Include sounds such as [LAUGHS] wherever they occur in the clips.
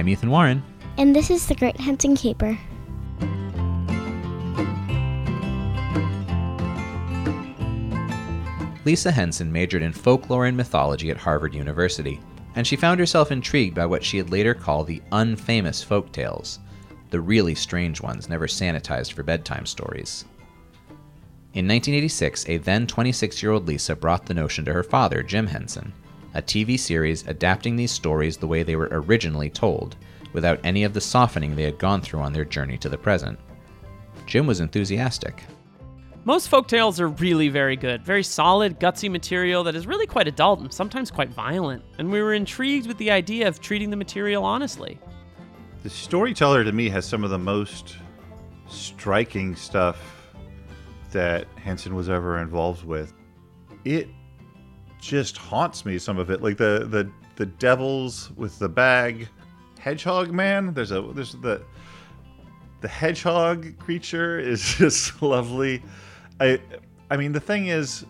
I'm Ethan Warren. And this is The Great Henson Caper. Lisa Henson majored in folklore and mythology at Harvard University, and she found herself intrigued by what she would later call the unfamous folk tales, the really strange ones never sanitized for bedtime stories. In 1986, a then 26 year old Lisa brought the notion to her father, Jim Henson, a TV series adapting these stories the way they were originally told, without any of the softening they had gone through on their journey to the present. Jim was enthusiastic. Most folk tales are really very good, very solid, gutsy material that is really quite adult and sometimes quite violent, and we were intrigued with the idea of treating the material honestly. The storyteller to me has some of the most striking stuff that Henson was ever involved with. It just haunts me some of it. Like the the the devils with the bag. Hedgehog man? There's a there's the the hedgehog creature is [LAUGHS] just lovely. I i mean the thing is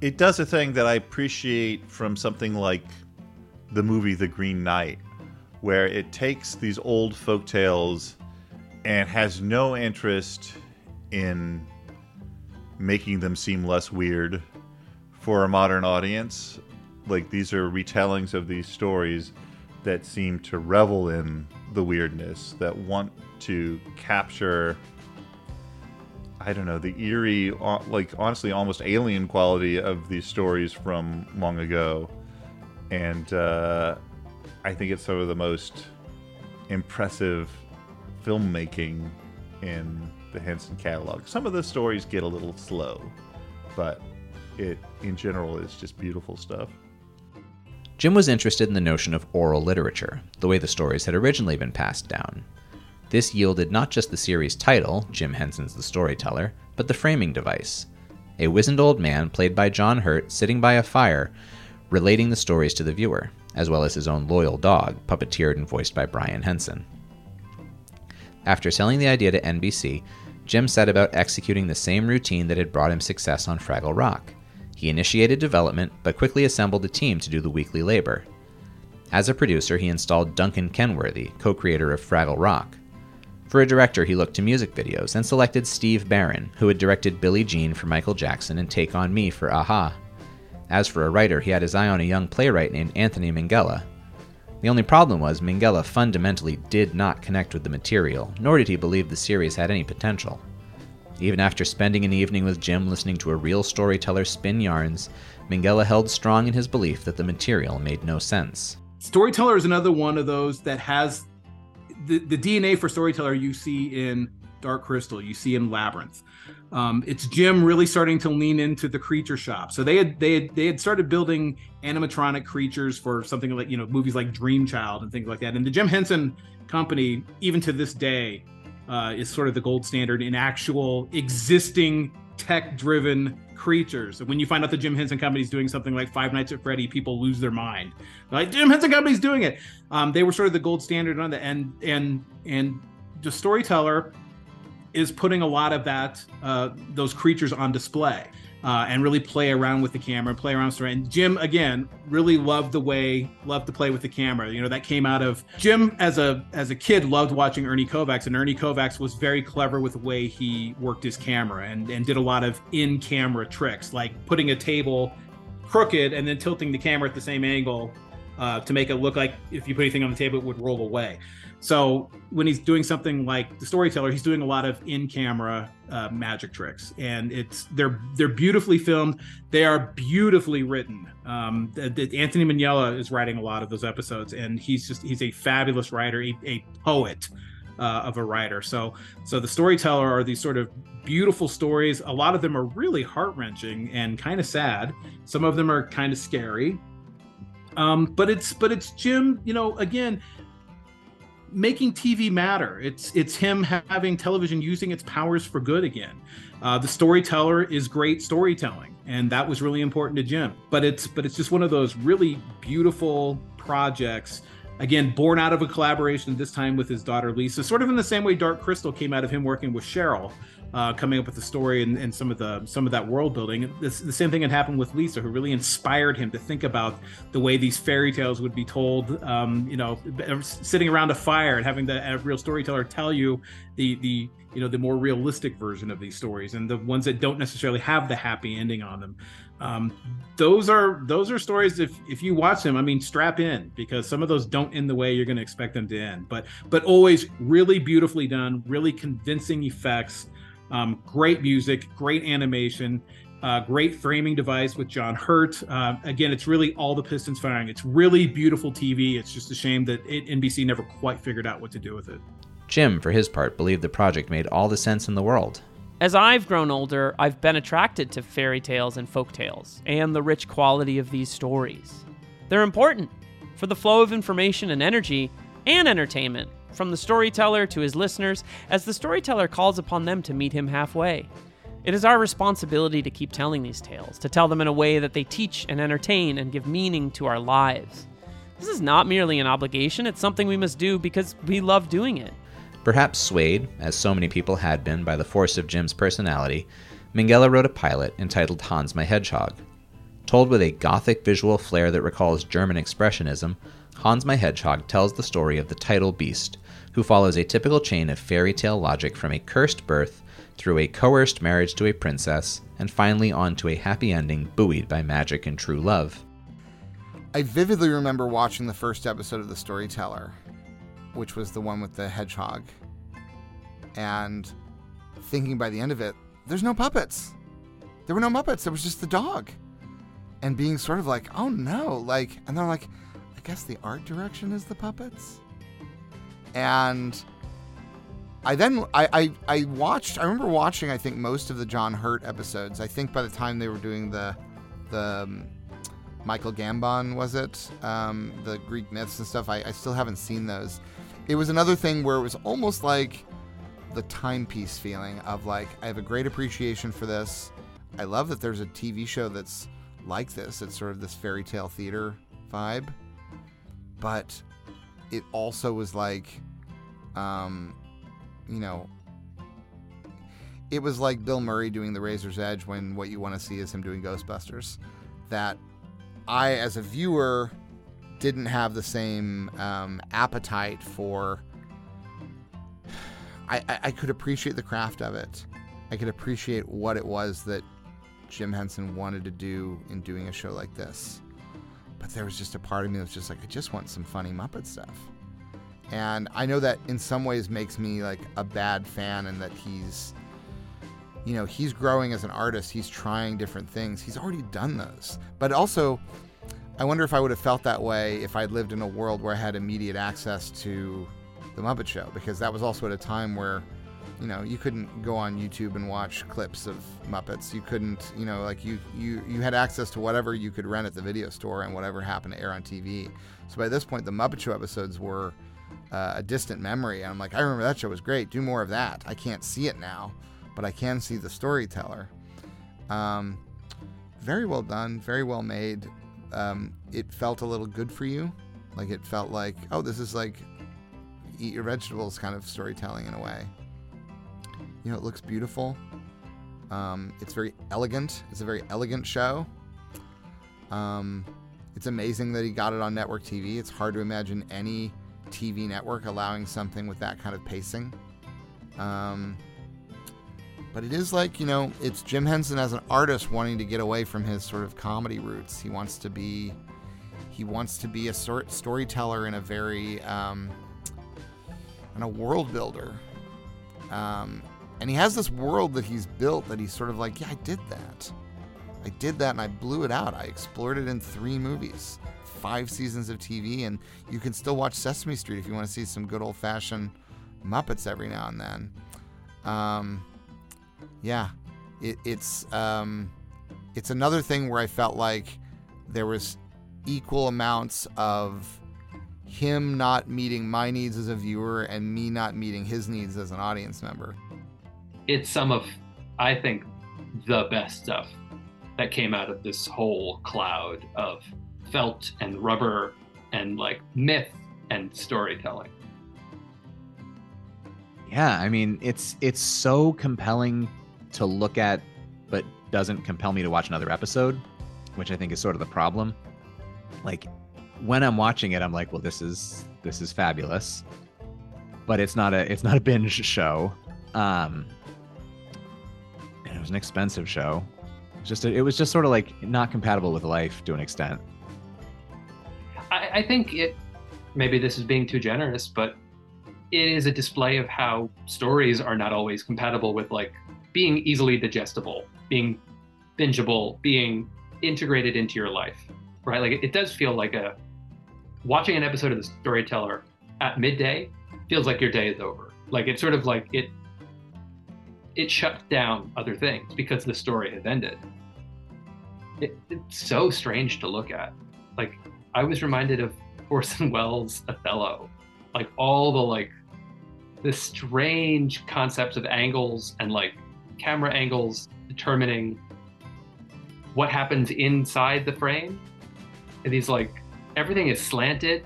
it does a thing that i appreciate from something like the movie the green knight where it takes these old folk tales and has no interest in making them seem less weird for a modern audience. Like these are retellings of these stories that seem to revel in the weirdness, that want to capture I don't know, the eerie like honestly almost alien quality of these stories from long ago. And uh, I think it's some of the most impressive filmmaking in the Henson catalog. Some of the stories get a little slow, but it in general is just beautiful stuff. Jim was interested in the notion of oral literature, the way the stories had originally been passed down. This yielded not just the series title, Jim Henson's The Storyteller, but the framing device a wizened old man played by John Hurt sitting by a fire, relating the stories to the viewer, as well as his own loyal dog, puppeteered and voiced by Brian Henson. After selling the idea to NBC, Jim set about executing the same routine that had brought him success on Fraggle Rock he initiated development, but quickly assembled a team to do the weekly labor. As a producer, he installed Duncan Kenworthy, co creator of Fraggle Rock. For a director, he looked to music videos and selected Steve Barron, who had directed Billie Jean for Michael Jackson and Take On Me for a-ha. As for a writer, he had his eye on a young playwright named Anthony Minghella. The only problem was Minghella fundamentally did not connect with the material, nor did he believe the series had any potential. Even after spending an evening with Jim listening to a real storyteller spin yarns, Minghella held strong in his belief that the material made no sense. Storyteller is another one of those that has the, the DNA for storyteller you see in Dark Crystal, you see in Labyrinth. Um, it's Jim really starting to lean into the creature shop. So they had they had they had started building animatronic creatures for something like you know movies like Dream Child and things like that. And the Jim Henson company, even to this day, uh, is sort of the gold standard in actual existing tech driven creatures. And when you find out the Jim Henson Company is doing something like Five Nights at Freddy, people lose their mind. like Jim Henson Company's doing it. Um, they were sort of the gold standard on the end, and and the storyteller is putting a lot of that uh, those creatures on display uh, and really play around with the camera, play around with And Jim, again, really loved the way, loved to play with the camera. You know, that came out of Jim as a as a kid loved watching Ernie Kovacs, and Ernie Kovacs was very clever with the way he worked his camera and and did a lot of in camera tricks, like putting a table crooked and then tilting the camera at the same angle uh, to make it look like if you put anything on the table, it would roll away. So when he's doing something like the storyteller, he's doing a lot of in-camera uh, magic tricks, and it's they're they're beautifully filmed. They are beautifully written. Um, the, the, Anthony Minghella is writing a lot of those episodes, and he's just he's a fabulous writer, a, a poet. uh, of a writer. So so the storyteller are these sort of beautiful stories. A lot of them are really heart wrenching and kind of sad. Some of them are kind of scary. Um, but it's but it's Jim. You know, again, making TV matter. It's it's him having television using its powers for good again. Uh, the storyteller is great storytelling, and that was really important to Jim. But it's but it's just one of those really beautiful projects. Again, born out of a collaboration this time with his daughter Lisa, sort of in the same way Dark Crystal came out of him working with Cheryl uh, coming up with the story and, and, some of the some of that world building. This, the same thing had happened with Lisa, who really inspired him to think about the way these fairy tales would be told. Um, you know, sitting around a fire and having the a real storyteller tell you the the you know the more realistic version of these stories and the ones that don't necessarily have the happy ending on them. Um, those are those are stories. If if you watch them, I mean, strap in because some of those don't end the way you're going to expect them to end. But but always really beautifully done, really convincing effects um, great music, great animation, uh, great framing device with John Hurt. Uh, again, it's really all the pistons firing. It's really beautiful TV. It's just a shame that it, NBC never quite figured out what to do with it. Jim, for his part, believed the project made all the sense in the world. As I've grown older, I've been attracted to fairy tales and folk tales and the rich quality of these stories. They're important for the flow of information and energy and entertainment from the storyteller to his listeners, as the storyteller calls upon them to meet him halfway. It is our responsibility to keep telling these tales, to tell them in a way that they teach and entertain and give meaning to our lives. This is not merely an obligation, it's something we must do because we love doing it. Perhaps swayed, as so many people had been, by the force of Jim's personality, Minghella wrote a pilot entitled Hans My Hedgehog. Told with a gothic visual flair that recalls German Expressionism, Hans My Hedgehog tells the story of the title beast, who follows a typical chain of fairy tale logic from a cursed birth through a coerced marriage to a princess, and finally on to a happy ending buoyed by magic and true love. I vividly remember watching the first episode of The Storyteller, which was the one with the hedgehog, and thinking by the end of it, there's no puppets. There were no Muppets, there was just the dog. And being sort of like, oh no, like, and they're like, I guess the art direction is the puppets? And I then I, I, I watched I remember watching I think most of the John Hurt episodes. I think by the time they were doing the the um, Michael Gambon was it um, the Greek myths and stuff. I, I still haven't seen those. It was another thing where it was almost like the timepiece feeling of like I have a great appreciation for this. I love that there's a TV show that's like this. It's sort of this fairy tale theater vibe, but it also was like um, you know, it was like Bill Murray doing The Razor's Edge when what you want to see is him doing Ghostbusters. That I, as a viewer, didn't have the same um, appetite for. I, I, I could appreciate the craft of it. I could appreciate what it was that Jim Henson wanted to do in doing a show like this. But there was just a part of me that was just like, I just want some funny Muppet stuff. And I know that in some ways makes me like a bad fan and that he's you know, he's growing as an artist, he's trying different things. He's already done those. But also I wonder if I would have felt that way if I'd lived in a world where I had immediate access to the Muppet Show because that was also at a time where you know you couldn't go on YouTube and watch clips of Muppets. You couldn't, you know, like you you you had access to whatever you could rent at the video store and whatever happened to air on TV. So by this point, the Muppet Show episodes were uh, a distant memory. And I'm like, I remember that show was great. Do more of that. I can't see it now, but I can see the storyteller. Um, very well done, very well made. Um, it felt a little good for you. Like it felt like, oh, this is like eat your vegetables kind of storytelling in a way. You know, it looks beautiful. Um, it's very elegant. It's a very elegant show. Um, it's amazing that he got it on network TV. It's hard to imagine any TV network allowing something with that kind of pacing. Um, but it is like, you know, it's Jim Henson as an artist wanting to get away from his sort of comedy roots. He wants to be he wants to be a sort storyteller in a very um, and a world builder. Um, and he has this world that he's built that he's sort of like, yeah, I did that. I did that and I blew it out. I explored it in three movies five seasons of TV, and you can still watch Sesame Street if you want to see some good old fashioned Muppets every now and then. Um, yeah, it, it's um, it's another thing where I felt like there was equal amounts of him not meeting my needs as a viewer and me not meeting his needs as an audience member. It's some of, I think, the best stuff that came out of this whole cloud of felt and rubber and like myth and storytelling. Yeah, I mean, it's it's so compelling to look at, but doesn't compel me to watch another episode, which I think is sort of the problem. Like when I'm watching it, I'm like, well, this is this is fabulous, but it's not a it's not a binge show. Um, and it was an expensive show. Just it was just sort of like not compatible with life to an extent. I, I think it maybe this is being too generous, but it is a display of how stories are not always compatible with like being easily digestible, being bingeable, being integrated into your life, right? Like it, it does feel like a watching an episode of The Storyteller at midday feels like your day is over. Like it's sort of like it it shuts down other things because the story has ended. It, it's so strange to look at. Like I was reminded of Orson [LAUGHS] Welles' Othello, like all the like the strange concepts of angles and like camera angles determining what happens inside the frame. And these like everything is slanted.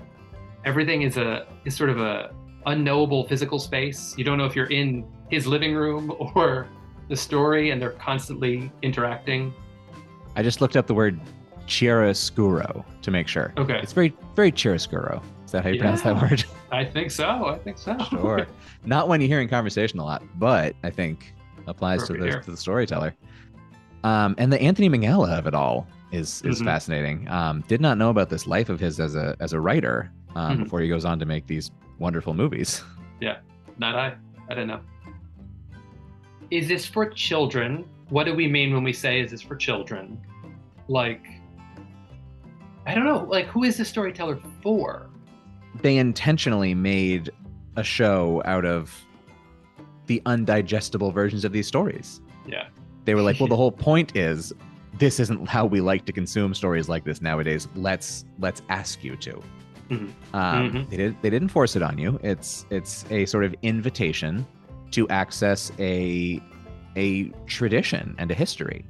Everything is a is sort of a unknowable physical space. You don't know if you're in his living room [LAUGHS] or the story, and they're constantly interacting. I just looked up the word chiaroscuro to make sure. Okay. It's very very chiaroscuro. Is that how you pronounce that word? [LAUGHS] I think so. I think so. Sure. Not when you hear in conversation a lot, but I think applies to the, to the storyteller. Um, and the Anthony Minghella of it all is is Mhm. fascinating. Um, did not know about this life of his as a as a writer um, Mhm. before he goes on to make these wonderful movies. Yeah, not I. I don't know. Is this for children? What do we mean when we say is this for children? Like, I don't know. Like, who is the storyteller for? They intentionally made a show out of the undigestible versions of these stories. Yeah. They were like, well, the [LAUGHS] whole point is this isn't how we like to consume stories like this nowadays. Let's let's ask you to. Mhm. Um, Mhm. They did they didn't force it on you. It's it's a sort of invitation to access a a tradition and a history.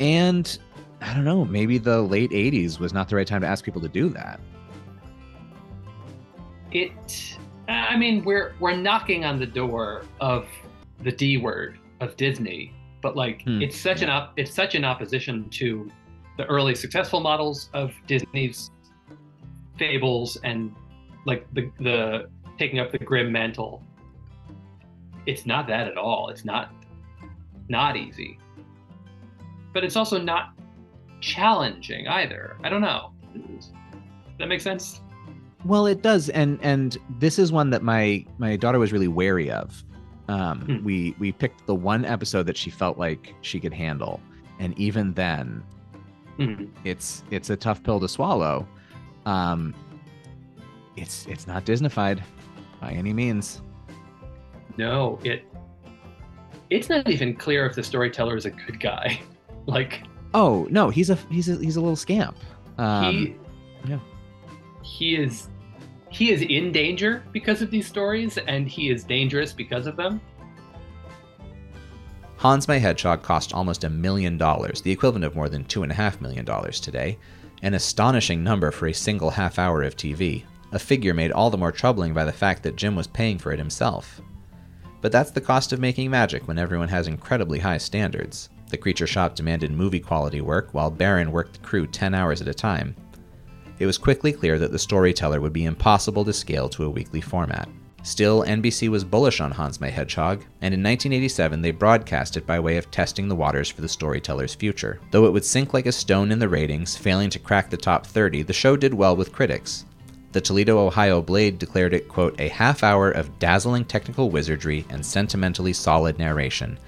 And I don't know, maybe the late '80s was not the right time to ask people to do that. It. I mean, we're we're knocking on the door of the D word of Disney, but like, Hmm. it's such an op- it's such an opposition to the early successful models of Disney's fables and like the the taking up the grim mantle. It's not that at all. It's not not easy. But it's also not challenging either. I don't know. Does that make sense? Well, it does, and and this is one that my my daughter was really wary of. Um, Hmm. We we picked the one episode that she felt like she could handle, and even then, Mhm. it's it's a tough pill to swallow. Um, it's it's not Disneyfied by any means. No, it it's not even clear if the storyteller is a good guy. [LAUGHS] like Oh no, he's a he's a he's a little scamp. Um, he yeah. he is he is in danger because of these stories and he is dangerous because of them. Hans My Hedgehog cost almost a million dollars, the equivalent of more than two and a half million dollars today, an astonishing number for a single half hour of TV, a figure made all the more troubling by the fact that Jim was paying for it himself. But that's the cost of making magic when everyone has incredibly high standards. The creature shop demanded movie quality work, while Barron worked the crew 10 hours at a time. It was quickly clear that the storyteller would be impossible to scale to a weekly format. Still, NBC was bullish on Hans My Hedgehog, and in 1987 they broadcast it by way of testing the waters for the storyteller's future. Though it would sink like a stone in the ratings, failing to crack the top 30, the show did well with critics. The Toledo, Ohio Blade declared it, quote, a half hour of dazzling technical wizardry and sentimentally solid narration.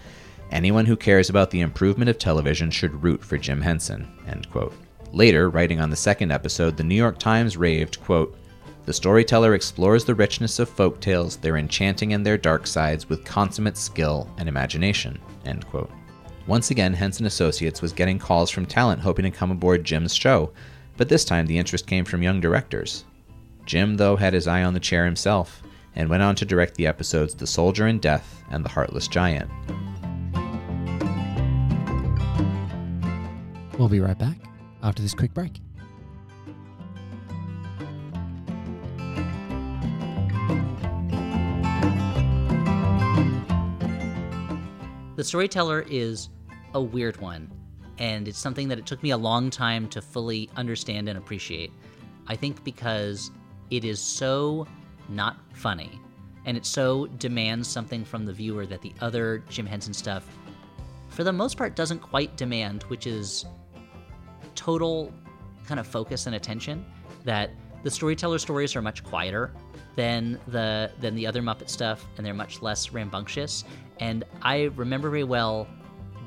Anyone who cares about the improvement of television should root for Jim Henson, end quote. Later, writing on the second episode, the New York Times raved, quote, the storyteller explores the richness of folk tales, their enchanting and their dark sides with consummate skill and imagination. End quote. Once again, Henson Associates was getting calls from talent hoping to come aboard Jim's show, but this time the interest came from young directors. Jim, though, had his eye on the chair himself and went on to direct the episodes The Soldier and Death and The Heartless Giant. We'll be right back after this quick break. The Storyteller is a weird one, and it's something that it took me a long time to fully understand and appreciate. I think because it is so not funny, and it so demands something from the viewer that the other Jim Henson stuff, for the most part, doesn't quite demand, which is total kind of focus and attention. That the storyteller stories are much quieter than the than the other Muppet stuff, and they're much less rambunctious. And I remember very well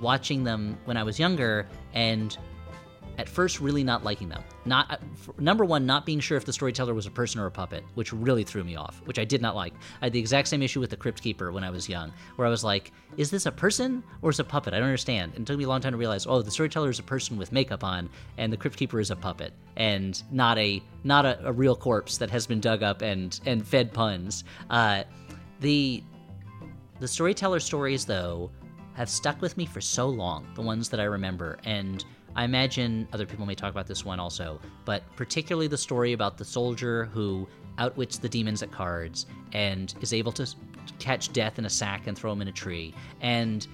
watching them when I was younger, and at first really not liking them. Not uh, number one, not being sure if the storyteller was a person or a puppet, which really threw me off, which I did not like. I had the exact same issue with the Crypt Keeper when I was young, where I was like, "Is this a person or is a puppet?" I don't understand. And it took me a long time to realize, oh, the storyteller is a person with makeup on, and the Crypt Keeper is a puppet, and not a not a, a real corpse that has been dug up and and fed puns. Uh, the the storyteller stories, though, have stuck with me for so long, the ones that I remember. And I imagine other people may talk about this one also, but particularly the story about the soldier who outwits the demons at cards and is able to catch death in a sack and throw him in a tree. And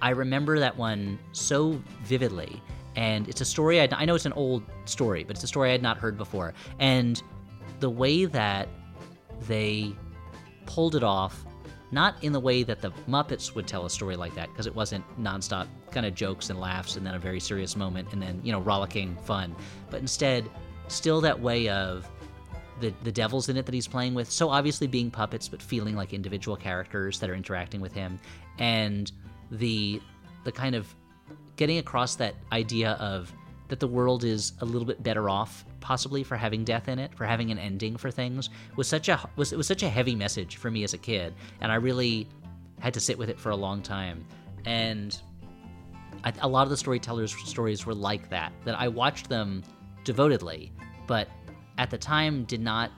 I remember that one so vividly. And it's a story, I'd, I know it's an old story, but it's a story I had not heard before. And the way that they pulled it off not in the way that the Muppets would tell a story like that, because it wasn't nonstop kind of jokes and laughs and then a very serious moment and then, you know, rollicking fun, but instead, still that way of the, the devils in it that he's playing with, so obviously being puppets, but feeling like individual characters that are interacting with him, and the the kind of getting across that idea of that the world is a little bit better off possibly for having death in it for having an ending for things was such a was it was such a heavy message for me as a kid and i really had to sit with it for a long time. And I, a lot of the storytellers stories were like that that i watched them devotedly but at the time did not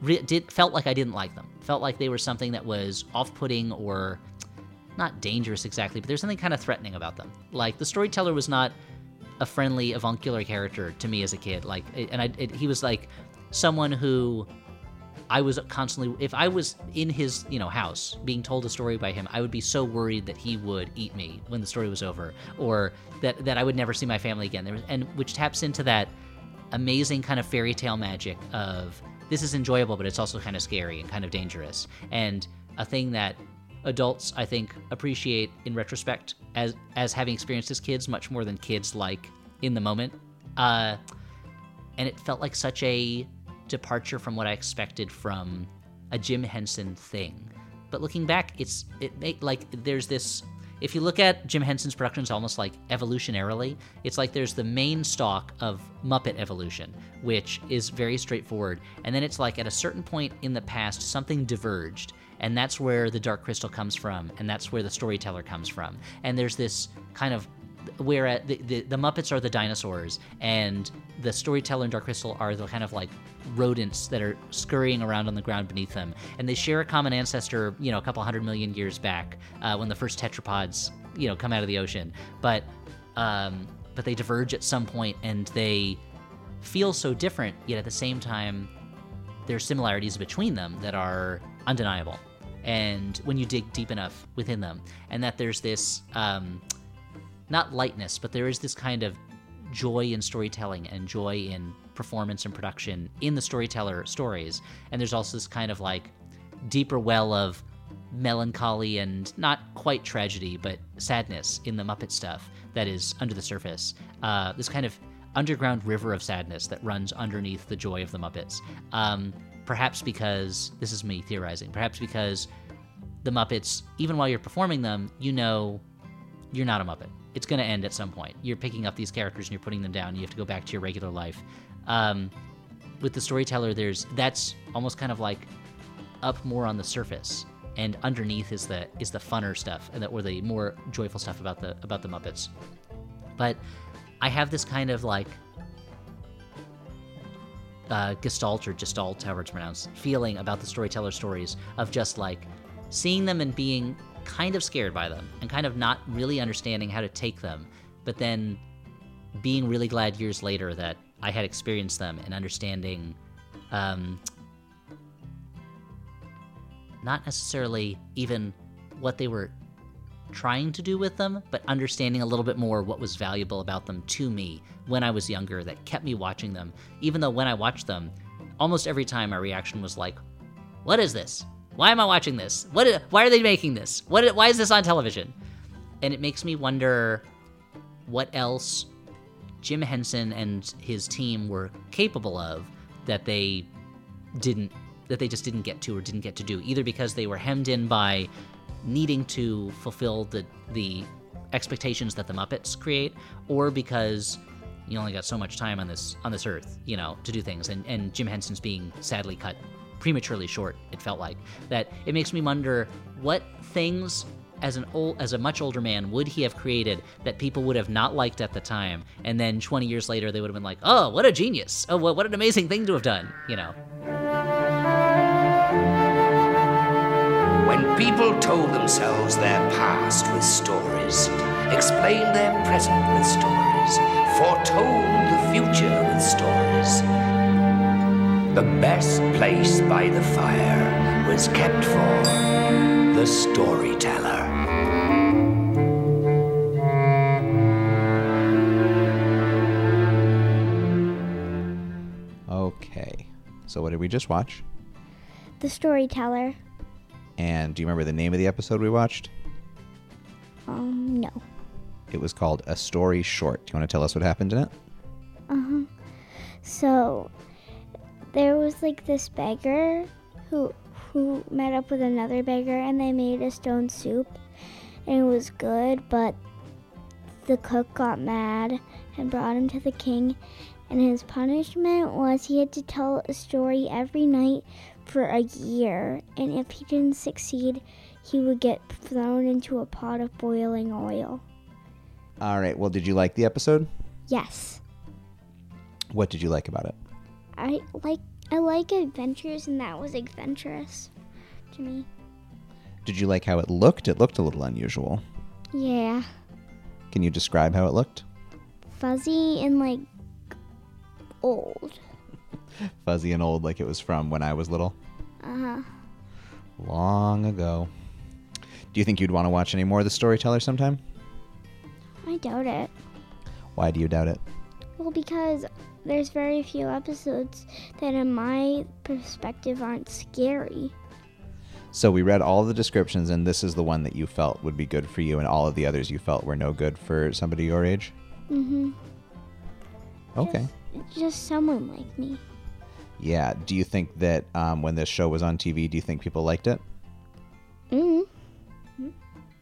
re- did felt like i didn't like them. Felt like they were something that was off-putting or not dangerous exactly but there's something kind of threatening about them. Like the storyteller was not a friendly avuncular character to me as a kid. Like, and I, it, he was like someone who I was constantly. If I was in his, you know, house being told a story by him, I would be so worried that he would eat me when the story was over, or that that I would never see my family again. Was, and which taps into that amazing kind of fairy tale magic of this is enjoyable, but it's also kind of scary and kind of dangerous, and a thing that adults I think appreciate in retrospect as as having experienced as kids much more than kids like in the moment. Uh, and it felt like such a departure from what I expected from a Jim Henson thing. But looking back, it's it make like there's this. If you look at Jim Henson's productions almost like evolutionarily, it's like there's the main stock of Muppet evolution, which is very straightforward, and then it's like at a certain point in the past, something diverged, and that's where the Dark Crystal comes from, and that's where the storyteller comes from. And there's this kind of where the, the, the Muppets are the dinosaurs, and the storyteller and Dark Crystal are the kind of like rodents that are scurrying around on the ground beneath them, and they share a common ancestor, you know, a couple hundred million years back uh, when the first tetrapods, you know, come out of the ocean. But um, but they diverge at some point, and they feel so different, yet at the same time, there's similarities between them that are undeniable. And when you dig deep enough within them, and that there's this um, not lightness, but there is this kind of joy in storytelling and joy in performance and production in the storyteller stories. And there's also this kind of like deeper well of melancholy and not quite tragedy, but sadness in the Muppet stuff that is under the surface. Uh, this kind of underground river of sadness that runs underneath the joy of the Muppets. Um, perhaps because this is me theorizing. Perhaps because the Muppets, even while you're performing them, you know you're not a Muppet. It's going to end at some point. You're picking up these characters and you're putting them down. You have to go back to your regular life. Um, with the storyteller, there's that's almost kind of like up more on the surface, and underneath is the is the funner stuff, and that or the more joyful stuff about the about the Muppets. But I have this kind of like uh, gestalt or gestalt, however it's pronounced, feeling about the storyteller stories of just like seeing them and being kind of scared by them and kind of not really understanding how to take them, but then being really glad years later that I had experienced them and understanding, um, not necessarily even what they were trying to do with them, but understanding a little bit more what was valuable about them to me when I was younger that kept me watching them. Even though when I watched them, almost every time my reaction was like, What is this? Why am I watching this? What? Why are they making this? What? Why is this on television? And it makes me wonder what else Jim Henson and his team were capable of that they didn't that they just didn't get to or didn't get to do either because they were hemmed in by needing to fulfill the the expectations that the Muppets create or because you only got so much time on this on this earth, you know, to do things and and Jim Henson's being sadly cut prematurely short, it felt like. That it makes me wonder what things as an old as a much older man would he have created that people would have not liked at the time and then 20 years later they would have been like oh what a genius oh what, what an amazing thing to have done you know when people told themselves their past with stories explained their present with stories foretold the future with stories the best place by the fire was kept for the storyteller. Okay. So what did we just watch? The Storyteller. And do you remember the name of the episode we watched? Um, no. It was called A Story Short. Do you want to tell us what happened in it? Uh huh. So, there was like this beggar who who met up with another beggar and they made a stone soup and it was good, but the cook got mad and brought him to the king and his punishment was he had to tell a story every night for a year and if he didn't succeed, he would get thrown into a pot of boiling oil. All right. Well, did you like the episode? Yes. What did you like about it? I like I like adventures, and that was adventurous to me. Did you like how it looked? It looked a little unusual. Yeah, Can you describe how it looked? fuzzy and like old. [LAUGHS] Fuzzy and old, like it was from when I was little. Uh huh. Long ago. Do you think you'd want to watch any more of The Storyteller sometime? I doubt it. Why do you doubt it? Well, because there's very few episodes that, in my perspective, aren't scary. So we read all the descriptions, and this is the one that you felt would be good for you, and all of the others you felt were no good for somebody your age? Mm-hmm. Okay. Just, just someone like me. Yeah. Do you think that um, when this show was on TV, do you think people liked it? Mm.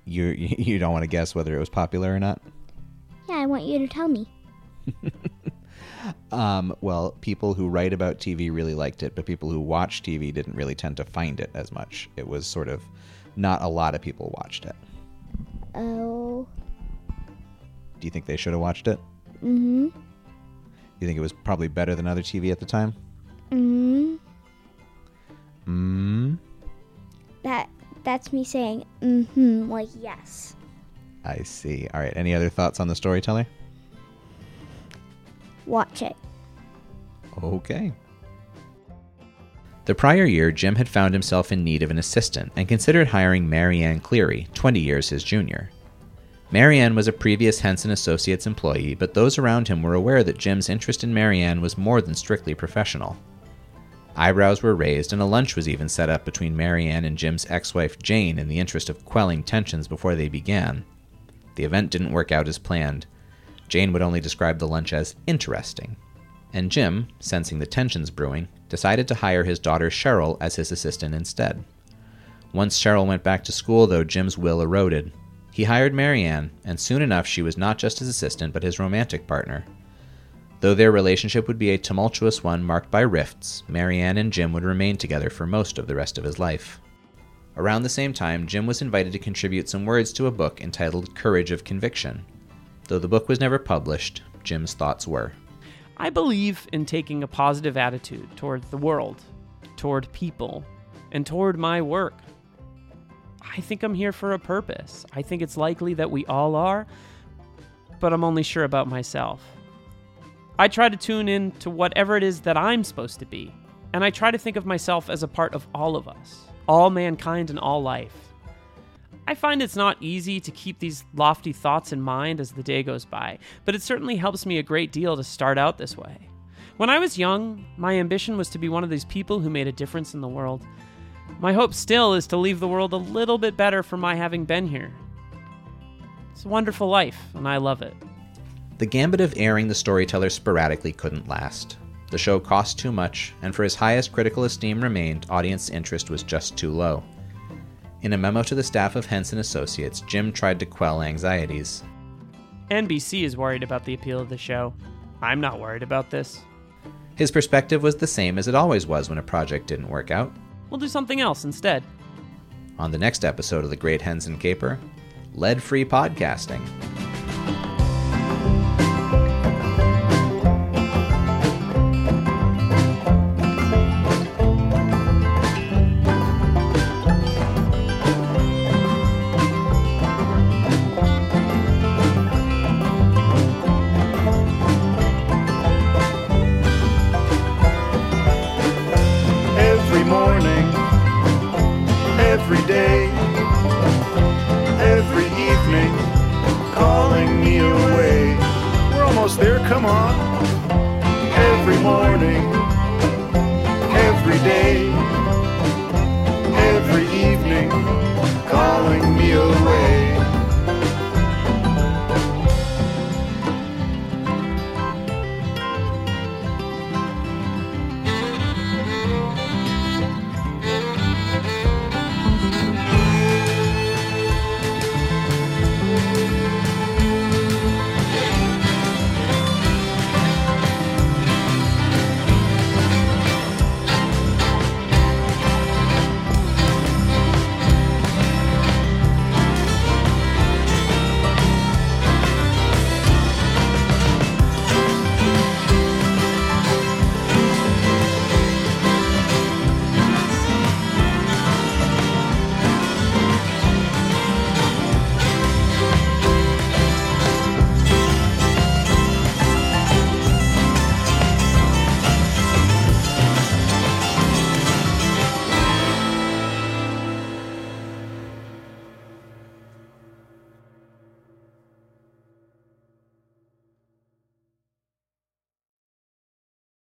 You [LAUGHS] you don't want to guess whether it was popular or not? Yeah, I want you to tell me. [LAUGHS] Um, well, people who write about TV really liked it, but people who watch TV didn't really tend to find it as much. It was sort of not a lot of people watched it. Oh. Do you think they should have watched it? Mm-hmm. You think it was probably better than other TV at the time? Mm-hmm. Mm. That that's me saying mm-hmm, like yes. I see. All right. Any other thoughts on the storyteller? Watch it. Okay. The prior year, Jim had found himself in need of an assistant and considered hiring Marianne Cleary, 20 years his junior. Marianne was a previous Henson Associates employee, but those around him were aware that Jim's interest in Marianne was more than strictly professional. Eyebrows were raised, and a lunch was even set up between Marianne and Jim's ex wife Jane in the interest of quelling tensions before they began. The event didn't work out as planned. Jane would only describe the lunch as interesting. And Jim, sensing the tensions brewing, decided to hire his daughter Cheryl as his assistant instead. Once Cheryl went back to school, though, Jim's will eroded. He hired Marianne, and soon enough she was not just his assistant, but his romantic partner. Though their relationship would be a tumultuous one marked by rifts, Marianne and Jim would remain together for most of the rest of his life. Around the same time, Jim was invited to contribute some words to a book entitled Courage of Conviction. Though the book was never published, Jim's thoughts were. I believe in taking a positive attitude toward the world, toward people, and toward my work. I think I'm here for a purpose. I think it's likely that we all are, but I'm only sure about myself. I try to tune in to whatever it is that I'm supposed to be, and I try to think of myself as a part of all of us, all mankind and all life. I find it's not easy to keep these lofty thoughts in mind as the day goes by, but it certainly helps me a great deal to start out this way. When I was young, my ambition was to be one of these people who made a difference in the world. My hope still is to leave the world a little bit better for my having been here. It's a wonderful life, and I love it. The gambit of airing the storyteller sporadically couldn't last. The show cost too much, and for as high as critical esteem remained, audience interest was just too low. In a memo to the staff of Henson Associates, Jim tried to quell anxieties. NBC is worried about the appeal of the show. I'm not worried about this. His perspective was the same as it always was when a project didn't work out. We'll do something else instead. On the next episode of The Great Henson Caper, lead free podcasting.